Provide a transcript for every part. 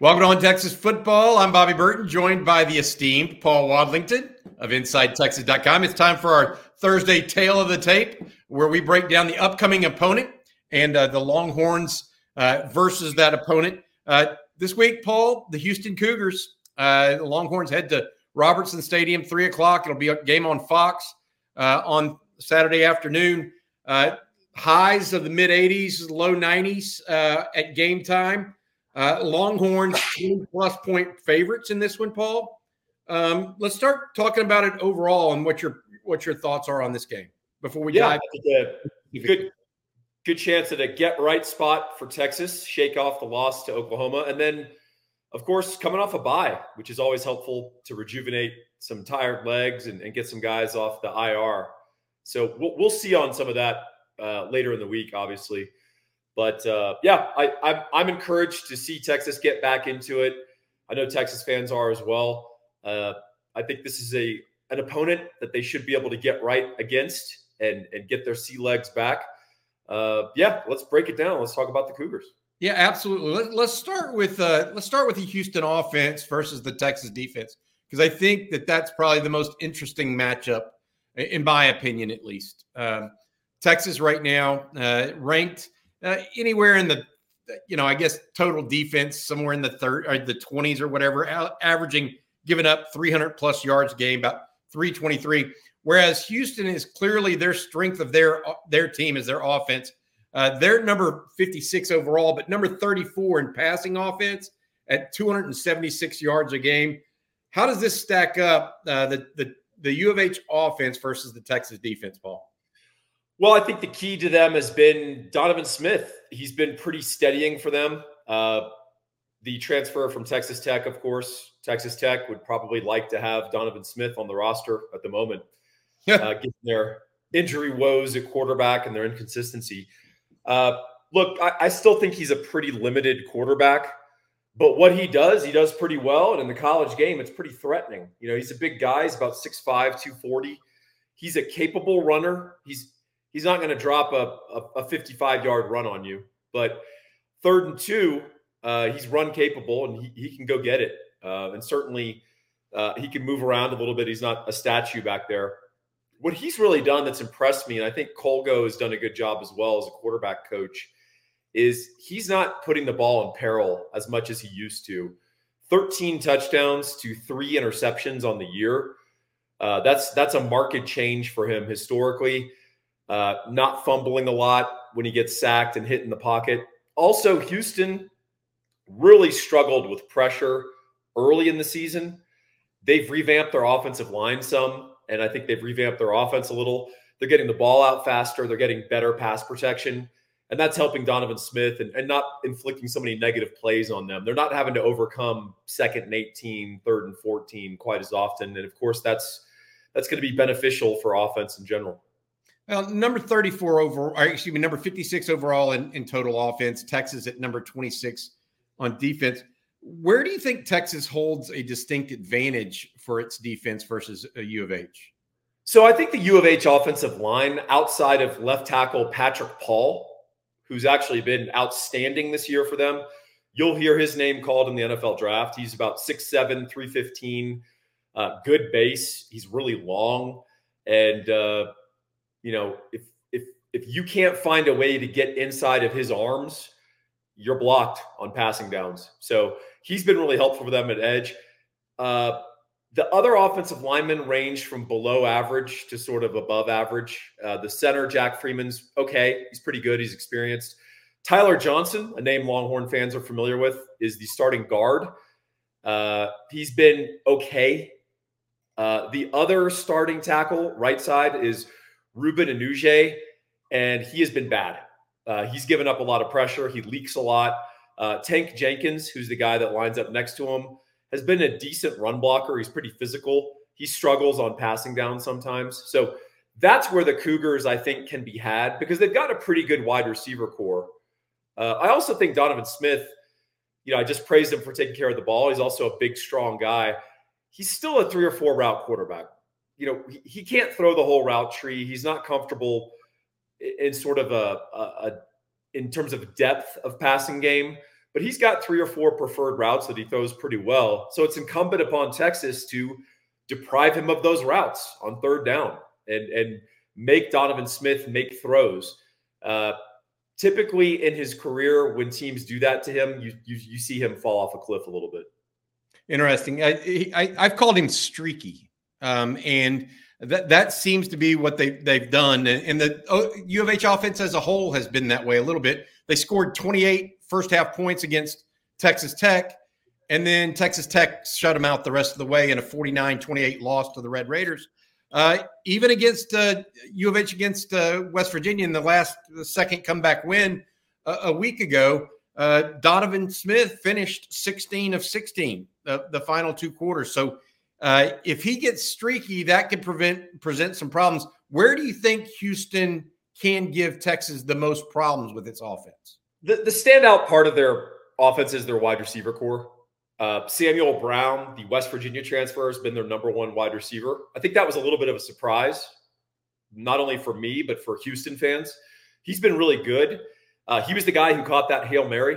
Welcome to On Texas Football. I'm Bobby Burton, joined by the esteemed Paul Wadlington of InsideTexas.com. It's time for our Thursday Tale of the Tape, where we break down the upcoming opponent and uh, the Longhorns uh, versus that opponent. Uh, this week, Paul, the Houston Cougars, uh, the Longhorns head to Robertson Stadium, 3 o'clock. It'll be a game on Fox uh, on Saturday afternoon. Uh, highs of the mid 80s, low 90s at game time. Uh, Longhorns 20 plus point favorites in this one, Paul. Um, let's start talking about it overall and what your what your thoughts are on this game before we yeah, dive. A good good chance at a get right spot for Texas, shake off the loss to Oklahoma, and then of course coming off a bye, which is always helpful to rejuvenate some tired legs and, and get some guys off the IR. So we'll, we'll see on some of that uh, later in the week, obviously. But uh, yeah, I, I'm, I'm encouraged to see Texas get back into it. I know Texas fans are as well. Uh, I think this is a an opponent that they should be able to get right against and and get their sea legs back. Uh, yeah, let's break it down. Let's talk about the Cougars. Yeah, absolutely. Let, let's start with uh, let's start with the Houston offense versus the Texas defense because I think that that's probably the most interesting matchup, in my opinion, at least. Um, Texas right now uh, ranked uh, anywhere in the you know, I guess total defense somewhere in the third or the 20s or whatever, averaging giving up 300 plus yards a game, about 323. Whereas Houston is clearly their strength of their their team is their offense. Uh, they're number 56 overall, but number 34 in passing offense at 276 yards a game. How does this stack up uh, the the the U of H offense versus the Texas defense, Paul? Well, I think the key to them has been Donovan Smith. He's been pretty steadying for them. Uh, the transfer from Texas Tech, of course, Texas Tech would probably like to have Donovan Smith on the roster at the moment, yeah. uh, given their injury woes at quarterback and their inconsistency. Uh, look, I, I, still think he's a pretty limited quarterback, but what he does, he does pretty well. And in the college game, it's pretty threatening. You know, he's a big guy. He's about 6'5, 240. He's a capable runner. He's he's not going to drop a, a, a, 55 yard run on you. But third and two, uh, he's run capable and he, he can go get it. Uh, and certainly uh, he can move around a little bit. He's not a statue back there. What he's really done that's impressed me, and I think Colgo has done a good job as well as a quarterback coach, is he's not putting the ball in peril as much as he used to. 13 touchdowns to three interceptions on the year. Uh, that's that's a market change for him historically uh, not fumbling a lot when he gets sacked and hit in the pocket. Also, Houston really struggled with pressure early in the season. They've revamped their offensive line some, and I think they've revamped their offense a little. They're getting the ball out faster, they're getting better pass protection, and that's helping Donovan Smith and, and not inflicting so many negative plays on them. They're not having to overcome second and 18, third and 14 quite as often. And of course, that's that's going to be beneficial for offense in general. Well, number 34 overall, excuse me, number 56 overall in, in total offense. Texas at number 26 on defense. Where do you think Texas holds a distinct advantage for its defense versus a U of H? So I think the U of H offensive line, outside of left tackle Patrick Paul, who's actually been outstanding this year for them, you'll hear his name called in the NFL draft. He's about 6'7, 315, uh, good base. He's really long. And uh, you know, if if if you can't find a way to get inside of his arms, you're blocked on passing downs. So he's been really helpful for them at edge. Uh, the other offensive linemen range from below average to sort of above average. Uh, the center, Jack Freeman's okay. He's pretty good. He's experienced. Tyler Johnson, a name Longhorn fans are familiar with, is the starting guard. Uh, he's been okay. Uh, the other starting tackle, right side, is Ruben Unije, and he has been bad. Uh, he's given up a lot of pressure. He leaks a lot. Uh, Tank Jenkins, who's the guy that lines up next to him, has been a decent run blocker. He's pretty physical. He struggles on passing down sometimes. So that's where the Cougars, I think, can be had because they've got a pretty good wide receiver corps. Uh, I also think Donovan Smith, you know, I just praised him for taking care of the ball. He's also a big, strong guy. He's still a three or four route quarterback you know, he, he can't throw the whole route tree. He's not comfortable in sort of a, a, a in terms of depth of passing game. but he's got three or four preferred routes that he throws pretty well. So it's incumbent upon Texas to deprive him of those routes on third down and and make Donovan Smith make throws. Uh, typically in his career, when teams do that to him, you you, you see him fall off a cliff a little bit. Interesting. I, I have called him streaky, um, and that that seems to be what they they've done. And the U of H offense as a whole has been that way a little bit. They scored 28 first half points against Texas Tech, and then Texas Tech shut them out the rest of the way in a 49-28 loss to the Red Raiders. Uh, even against uh, U of H against uh, West Virginia in the last the second comeback win uh, a week ago, uh, Donovan Smith finished 16 of 16 the, the final two quarters. So uh, if he gets streaky, that could prevent present some problems. Where do you think Houston can give Texas the most problems with its offense? The, the standout part of their offense is their wide receiver corps. Uh, Samuel Brown, the West Virginia transfer, has been their number one wide receiver. I think that was a little bit of a surprise, not only for me, but for Houston fans. He's been really good. Uh, he was the guy who caught that Hail Mary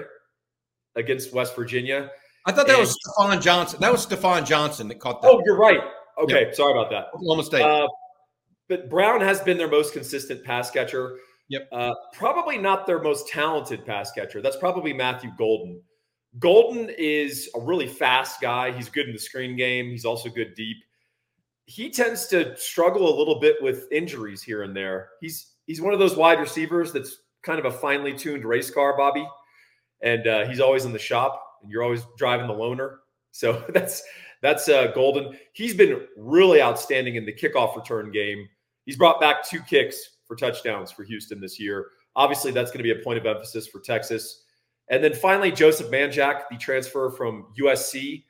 against West Virginia. I thought that and, was Stephon Johnson. That was Stephon Johnson that caught that. Oh, you're right. Okay, yep. sorry about that. Little mistake. Uh, but Brown has been their most consistent pass catcher. Yep. Uh, probably not their most talented pass catcher. That's probably Matthew Golden. Golden is a really fast guy. He's good in the screen game. He's also good deep. He tends to struggle a little bit with injuries here and there. He's he's one of those wide receivers that's kind of a finely tuned race car, Bobby, and uh, he's always in the shop, and you're always driving the loaner. So that's that's uh, Golden. He's been really outstanding in the kickoff return game. He's brought back two kicks for touchdowns for Houston this year. Obviously, that's going to be a point of emphasis for Texas. And then finally, Joseph Manjack, the transfer from USC,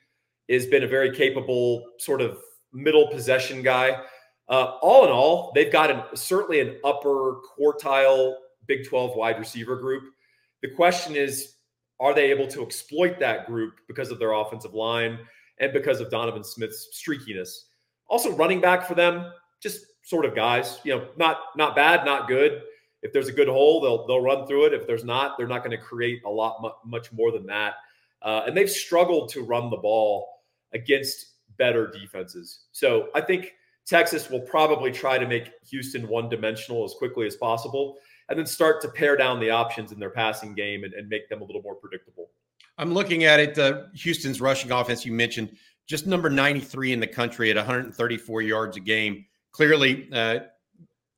has been a very capable sort of middle possession guy. Uh, all in all, they've got an, certainly an upper quartile Big 12 wide receiver group. The question is, are they able to exploit that group because of their offensive line and because of Donovan Smith's streakiness? Also, running back for them, just sort of guys, you know, not not bad, not good. If there's a good hole, they'll they'll run through it. If there's not, they're not going to create a lot much more than that. Uh, and they've struggled to run the ball against better defenses. So I think Texas will probably try to make Houston one dimensional as quickly as possible, and then start to pare down the options in their passing game and, and make them a little more predictable. I'm looking at it. Uh, Houston's rushing offense, you mentioned, just number 93 in the country at 134 yards a game. Clearly, uh,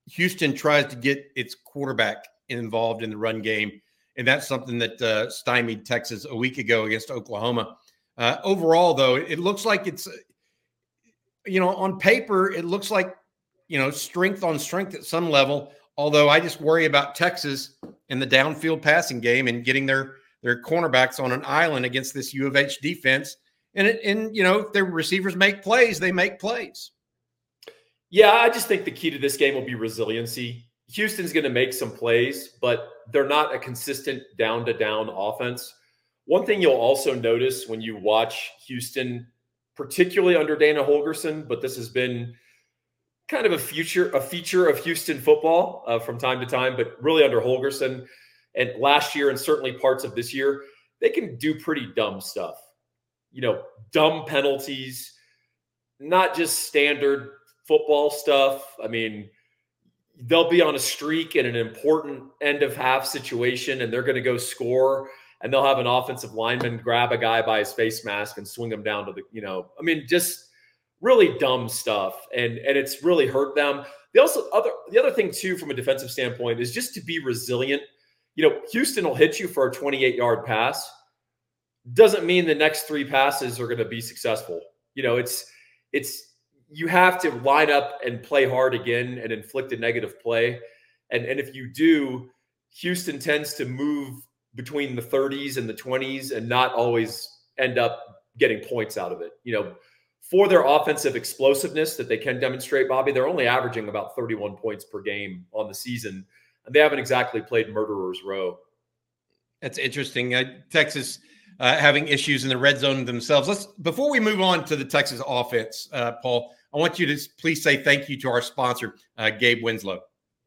Houston tries to get its quarterback involved in the run game, and that's something that uh, stymied Texas a week ago against Oklahoma. Uh, overall, though, it looks like it's, you know, on paper, it looks like, you know, strength on strength at some level. Although I just worry about Texas in the downfield passing game and getting their their cornerbacks on an island against this U of H defense. And it, and you know, if their receivers make plays, they make plays. Yeah, I just think the key to this game will be resiliency. Houston's going to make some plays, but they're not a consistent down to down offense. One thing you'll also notice when you watch Houston, particularly under Dana Holgorsen, but this has been kind of a future a feature of Houston football uh, from time to time, but really under Holgorsen and last year and certainly parts of this year, they can do pretty dumb stuff. You know, dumb penalties, not just standard football stuff. I mean, they'll be on a streak in an important end of half situation and they're going to go score and they'll have an offensive lineman grab a guy by his face mask and swing him down to the, you know, I mean, just really dumb stuff. And and it's really hurt them. The also other the other thing too from a defensive standpoint is just to be resilient. You know, Houston will hit you for a 28 yard pass. Doesn't mean the next three passes are going to be successful. You know, it's it's you have to line up and play hard again and inflict a negative play. And, and if you do, Houston tends to move between the 30s and the 20s and not always end up getting points out of it. You know, for their offensive explosiveness that they can demonstrate, Bobby, they're only averaging about 31 points per game on the season. And they haven't exactly played murderer's row. That's interesting. Uh, Texas uh, having issues in the red zone themselves. Let's before we move on to the Texas offense, uh, Paul. I want you to please say thank you to our sponsor, uh, Gabe Winslow.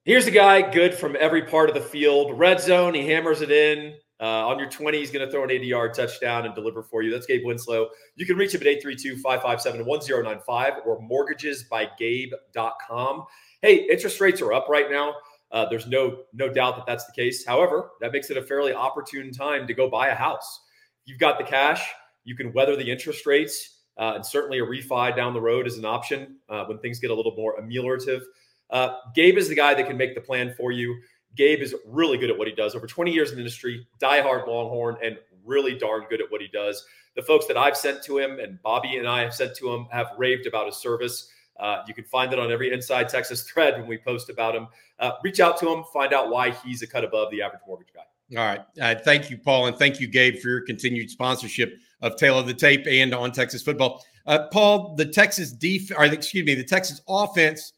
Here's a guy good from every part of the field. Red zone, he hammers it in. Uh, on your 20, he's going to throw an 80 yard touchdown and deliver for you. That's Gabe Winslow. You can reach him at 832 557 1095 or mortgagesbygabe.com. Hey, interest rates are up right now. Uh, there's no no doubt that that's the case. However, that makes it a fairly opportune time to go buy a house. You've got the cash. You can weather the interest rates, uh, and certainly a refi down the road is an option uh, when things get a little more ameliorative. Uh, Gabe is the guy that can make the plan for you. Gabe is really good at what he does. Over 20 years in the industry, diehard Longhorn, and really darn good at what he does. The folks that I've sent to him and Bobby and I have sent to him have raved about his service. Uh, you can find it on every Inside Texas thread when we post about him. Uh, reach out to him, find out why he's a cut above the average mortgage guy. All right. Uh, thank you, Paul. And thank you, Gabe, for your continued sponsorship of Tale of the Tape and on Texas football. Uh, Paul, the Texas def, or excuse me, the Texas offense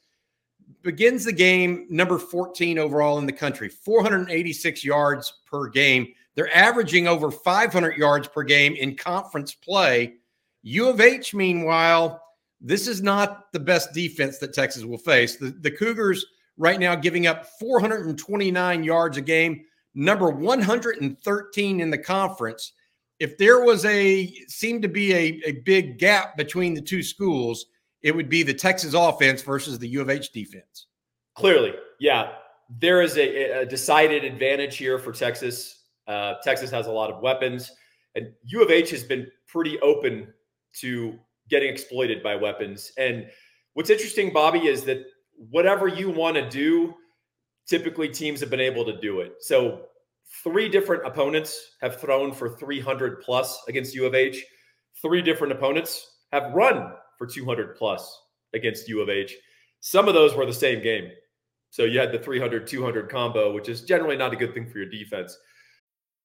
begins the game number 14 overall in the country, 486 yards per game. They're averaging over 500 yards per game in conference play. U of H, meanwhile, this is not the best defense that Texas will face. The, the Cougars right now giving up 429 yards a game, number 113 in the conference. If there was a seemed to be a, a big gap between the two schools, it would be the Texas offense versus the U of H defense. Clearly, yeah, there is a, a decided advantage here for Texas. Uh, Texas has a lot of weapons, and U of H has been pretty open to getting exploited by weapons. And what's interesting, Bobby, is that whatever you want to do, typically teams have been able to do it. So three different opponents have thrown for 300 plus against U of H. Three different opponents have run for 200 plus against U of H. Some of those were the same game. So you had the 300 200 combo, which is generally not a good thing for your defense.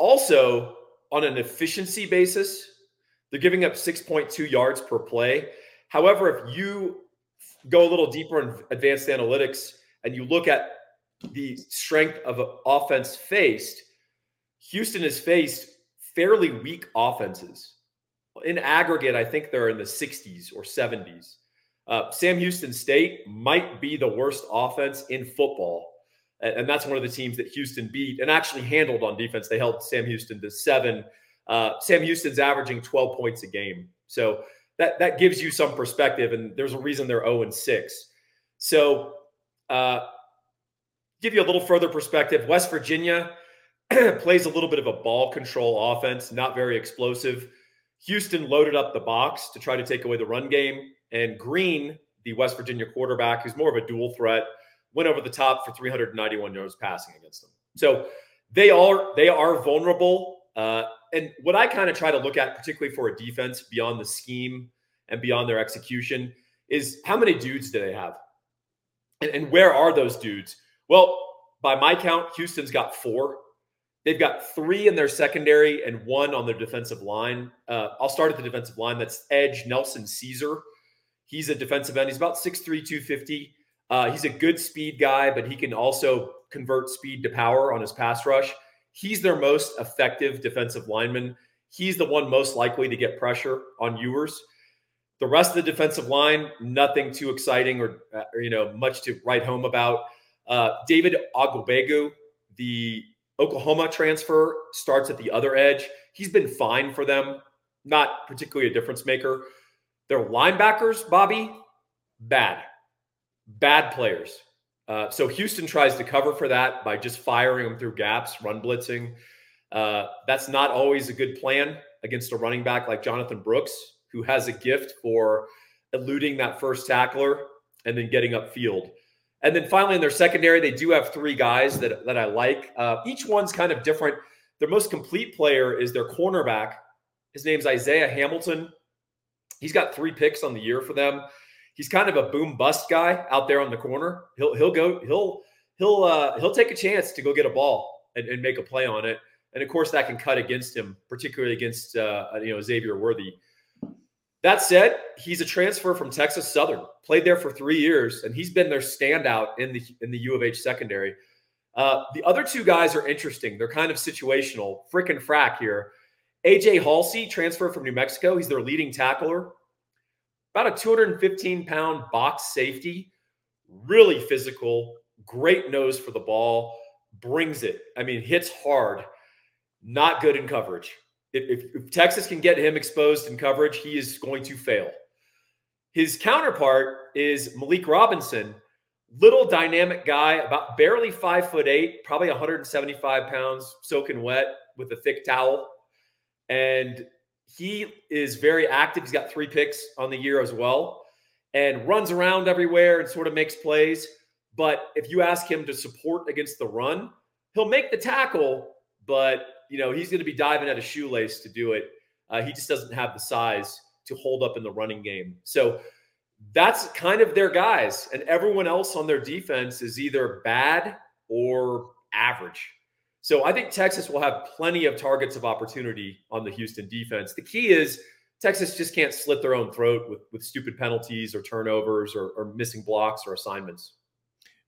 Also, on an efficiency basis, they're giving up 6.2 yards per play. However, if you go a little deeper in advanced analytics and you look at the strength of offense faced, Houston has faced fairly weak offenses. In aggregate, I think they're in the 60s or 70s. Uh, Sam Houston State might be the worst offense in football and that's one of the teams that Houston beat and actually handled on defense. They held Sam Houston to seven. Uh, Sam Houston's averaging 12 points a game. So that, that gives you some perspective. And there's a reason they're 0 and 6. So, uh, give you a little further perspective. West Virginia plays a little bit of a ball control offense, not very explosive. Houston loaded up the box to try to take away the run game. And Greene, the West Virginia quarterback, who's more of a dual threat, went over the top for 391 yards passing against them. So they are they are vulnerable. Uh, and what I kind of try to look at, particularly for a defense beyond the scheme and beyond their execution, is how many dudes do they have, and, and where are those dudes? Well, by my count, Houston's got four. They've got three in their secondary and one on their defensive line. Uh, I'll start at the defensive line. That's Edge Nelson Caesar. He's a defensive end. He's about 6'3, 250. Uh, he's a good speed guy, but he can also convert speed to power on his pass rush. He's their most effective defensive lineman. He's the one most likely to get pressure on Ewers. The rest of the defensive line, nothing too exciting or, uh, or you know much to write home about. Uh, David Ugwoegbu, the Oklahoma transfer, starts at the other edge. He's been fine for them, not particularly a difference maker. Their linebackers, Bobby, bad bad players. Uh, so Houston tries to cover for that by just firing them through gaps, run blitzing. Uh, that's not always a good plan against a running back like Jonathan Brooks, who has a gift for eluding that first tackler and then getting upfield. And then finally, in their secondary, they do have three guys that, that I like. Uh, each one's kind of different. Their most complete player is their cornerback. His name's Isaiah Hamilton. He's got three picks on the year for them. He's kind of a boom bust guy out there on the corner. He'll he'll go he'll he'll uh, he'll take a chance to go get a ball and, and, make a play on it. And of course, that can cut against him, particularly against uh, you know Xavier Worthy. That said, he's a transfer from Texas Southern. Played there for three years, and he's been their standout in the in the U of H secondary. Uh, the other two guys are interesting. They're kind of situational. Frickin' frack here. AJ Haulcy, transfer from New Mexico. He's their leading tackler. About a 215 pound box safety. Really physical. Great nose for the ball. Brings it. I mean, hits hard. Not good in coverage. If, if, if Texas can get him exposed in coverage, he is going to fail. His counterpart is Malik Robinson, little dynamic guy, about barely five foot eight, probably 175 pounds, soaking wet with a thick towel. And he is very active. He's got three picks on the year as well and runs around everywhere and sort of makes plays. But if you ask him to support against the run, he'll make the tackle, but you know he's going to be diving at a shoelace to do it. Uh, he just doesn't have the size to hold up in the running game. So that's kind of their guys. And everyone else on their defense is either bad or average. So I think Texas will have plenty of targets of opportunity on the Houston defense. The key is Texas just can't slit their own throat with, with stupid penalties or turnovers or, or missing blocks or assignments.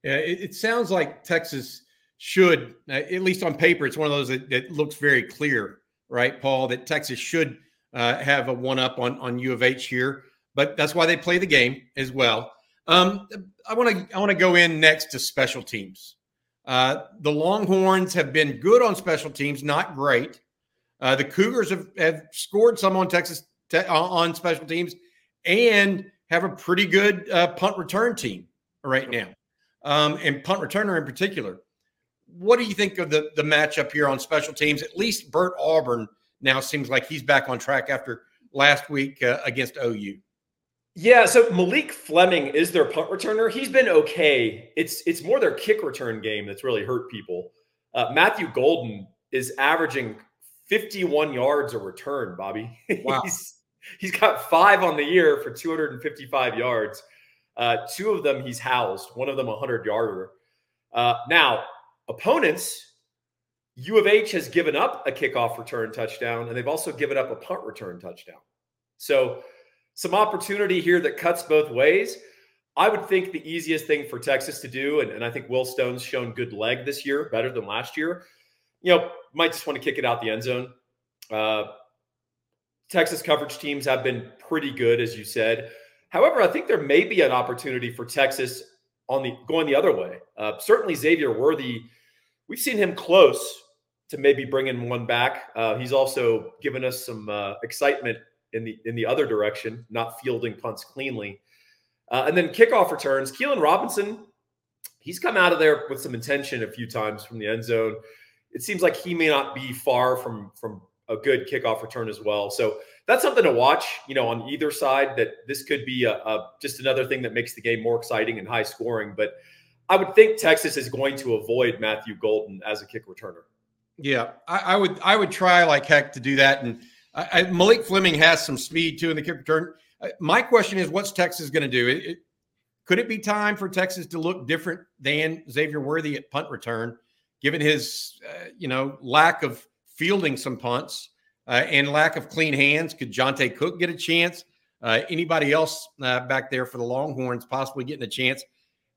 Yeah, it, it sounds like Texas should, at least on paper, it's one of those that, that looks very clear, right, Paul, that Texas should uh, have a one up on, on U of H here but that's why they play the game as well. Um, I want to I want to go in next to special teams. Uh, the Longhorns have been good on special teams, not great. Uh, the Cougars have, have scored some on Texas te- uh, on special teams, and have a pretty good uh, punt return team right now, um, and punt returner in particular. What do you think of the the matchup here on special teams? At least Bert Auburn now seems like he's back on track after last week uh, against OU. Yeah, so Malik Fleming is their punt returner. He's been okay. It's it's more their kick return game that's really hurt people. Uh, Matthew Golden is averaging 51 yards a return, Bobby. Wow. he's, he's got five on the year for 255 yards. Uh, two of them he's housed, one of them a 100 yarder. Uh, now, opponents, U of H has given up a kickoff return touchdown, and they've also given up a punt return touchdown. So some opportunity here that cuts both ways. I would think the easiest thing for Texas to do, and, and I think Will Stone's shown good leg this year, better than last year. You know, might just want to kick it out the end zone. Uh, Texas coverage teams have been pretty good, as you said. However, I think there may be an opportunity for Texas on the going the other way. Uh, certainly, Xavier Worthy, we've seen him close to maybe bringing one back. Uh, he's also given us some uh, excitement in the in the other direction, not fielding punts cleanly. Uh, and then kickoff returns. Keilan Robinson, he's come out of there with some intention a few times from the end zone. It seems like he may not be far from from a good kickoff return as well. So that's something to watch, you know, on either side. That this could be a, a just another thing that makes the game more exciting and high scoring. But I would think Texas is going to avoid Matthew Golden as a kick returner. Yeah, I, I would I would try like heck to do that and I, I, Malik Fleming has some speed too in the kick return. Uh, my question is, what's Texas going to do? It, it, could it be time for Texas to look different than Xavier Worthy at punt return, given his uh, you know lack of fielding some punts uh, and lack of clean hands? Could Johntay Cook get a chance? Uh, anybody else uh, back there for the Longhorns possibly getting a chance?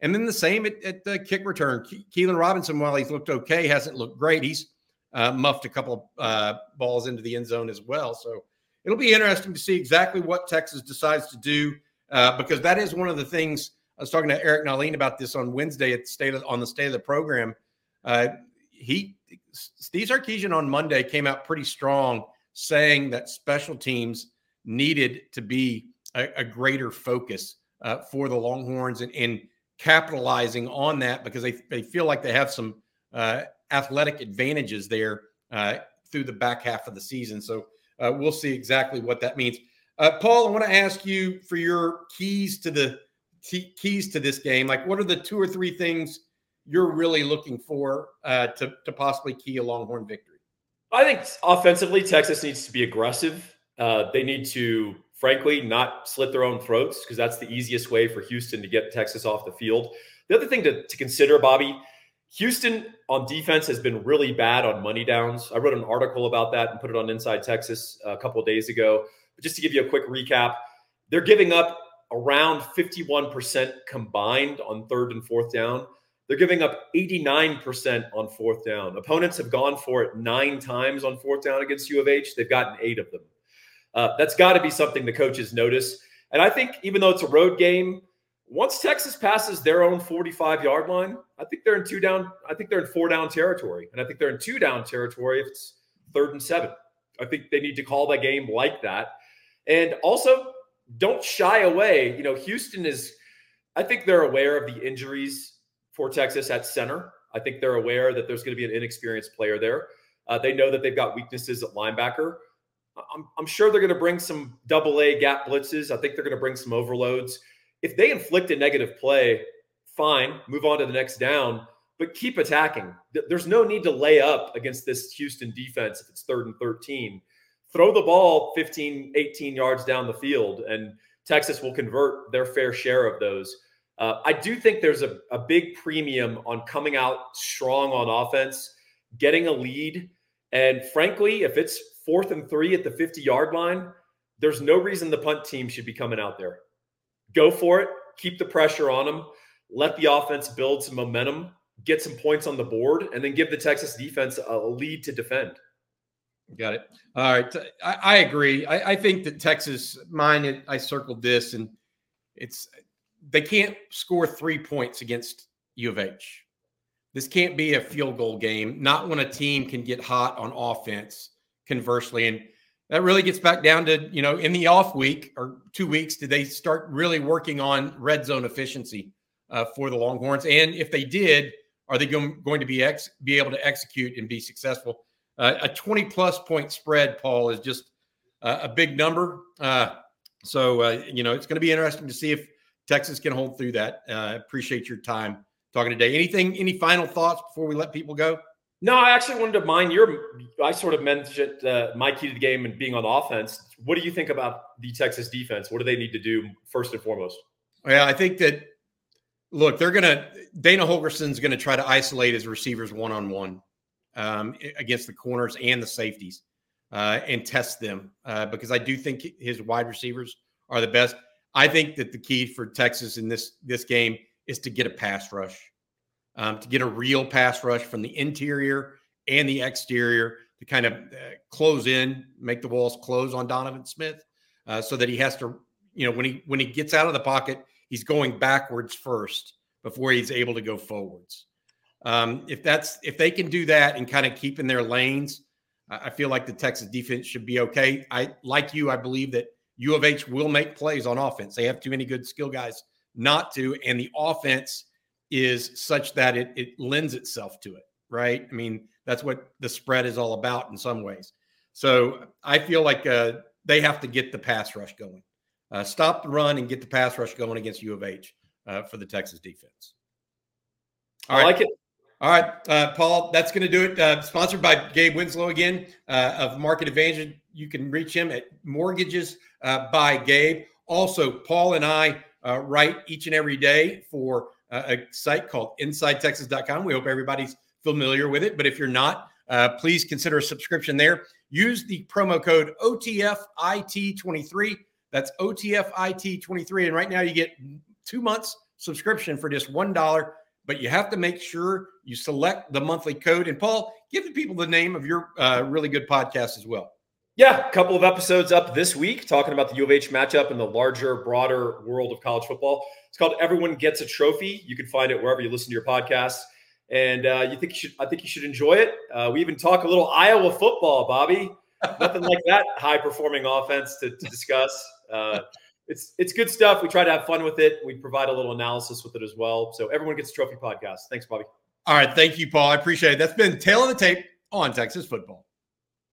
And then the same at, at the kick return. Ke- Keilan Robinson, while he's looked okay, hasn't looked great. He's uh, muffed a couple uh, balls into the end zone as well. So it'll be interesting to see exactly what Texas decides to do uh, because that is one of the things I was talking to Eric Nahlin about this on Wednesday at the state of, on the state of the program. Uh, he Steve Sarkisian on Monday came out pretty strong, saying that special teams needed to be a, a greater focus uh, for the Longhorns and, and capitalizing on that because they, they feel like they have some uh, athletic advantages there uh, through the back half of the season. So uh, we'll see exactly what that means. Uh, Paul, I want to ask you for your keys to the t- keys to this game. Like, what are the two or three things you're really looking for uh, to to possibly key a Longhorn victory? I think offensively, Texas needs to be aggressive. Uh, they need to, frankly, not slit their own throats because that's the easiest way for Houston to get Texas off the field. The other thing to, to consider, Bobby, Houston on defense has been really bad on money downs. I wrote an article about that and put it on Inside Texas a couple days ago. But just to give you a quick recap, they're giving up around 51% combined on third and fourth down. They're giving up 89% on fourth down. Opponents have gone for it nine times on fourth down against U of H. They've gotten eight of them. Uh, that's got to be something the coaches notice. And I think even though it's a road game, once Texas passes their own 45 yard line, I think they're in two down. I think they're in four down territory. And I think they're in two down territory if it's third and seven. I think they need to call that game like that. And also, don't shy away. You know, Houston is, I think they're aware of the injuries for Texas at center. I think they're aware that there's going to be an inexperienced player there. Uh, they know that they've got weaknesses at linebacker. I'm, I'm sure they're going to bring some double A gap blitzes. I think they're going to bring some overloads. If they inflict a negative play, fine, move on to the next down, but keep attacking. There's no need to lay up against this Houston defense if it's third and 13 throw the ball 15, 18 yards down the field, and Texas will convert their fair share of those. Uh, I do think there's a, a big premium on coming out strong on offense, getting a lead. And frankly, if it's fourth and three at the 50 yard line, there's no reason the punt team should be coming out there. Go for it, keep the pressure on them, let the offense build some momentum, get some points on the board, and then give the Texas defense a lead to defend. Got it. All right. I, I agree. I, I, think that Texas, mine, I circled this, and it's they can't score three points against U of H. This can't be a field goal game, not when a team can get hot on offense, conversely. And that really gets back down to, you know, in the off week or two weeks, did they start really working on red zone efficiency uh, for the Longhorns? And if they did, are they going, to be ex, be able to execute and be successful? Uh, a 20 plus point spread, Paul, is just uh, a big number. Uh, so, uh, you know, it's going to be interesting to see if Texas can hold through that. Uh, appreciate your time talking today. Anything, any final thoughts before we let people go? No, I actually wanted to mind your. I sort of mentioned uh, my key to the game and being on offense. What do you think about the Texas defense? What do they need to do first and foremost? Yeah, I think that look, they're to Dana Holgorsen's to try to isolate his receivers one on one against the corners and the safeties uh, and test them uh, because I do think his wide receivers are the best. I think that the key for Texas in this this game is to get a pass rush, um, to get a real pass rush from the interior and the exterior to kind of uh, close in, make the walls close on Donovan Smith, uh, so that he has to, you know, when he when he gets out of the pocket, he's going backwards first before he's able to go forwards. Um, if that's if they can do that and kind of keep in their lanes, I feel like the Texas defense should be okay. I like you. I believe that U of H will make plays on offense. They have too many good skill guys not to, and the offense is such that it it lends itself to it. Right? I mean, that's what the spread is all about in some ways. So I feel like uh, they have to get the pass rush going, uh, stop the run, and get the pass rush going against U of H uh, for the Texas defense. All I right. like it. All right, uh, Paul, that's going to do it. Uh, sponsored by Gabe Winslow again uh, of Market Advantage. You can reach him at Mortgages uh, by Gabe. Also, Paul and I uh, write each and every day for a site called InsideTexas.com. We hope everybody's familiar with it, but if you're not, please consider a subscription there. Use the promo code OTFIT23. That's OTFIT23. And right now you get two months subscription for just $1 but you have to make sure you select the monthly code. And Paul, give the people the name of your uh, really good podcast as well. Yeah, a couple of episodes up this week talking about the U of H matchup in the larger, broader world of college football. It's called "Everyone Gets a Trophy." You can find it wherever you listen to your podcasts, and uh, you think you should. I think you should enjoy it. Uh, we even talk a little Iowa football, Bobby. Nothing like that high performing offense to, to discuss. Uh, it's it's good stuff. We try to have fun with it. We provide a little analysis with it as well. So everyone gets a trophy podcast. Thanks, Bobby. All right, thank you, Paul. I appreciate it. That's been tale of the tape on Texas football.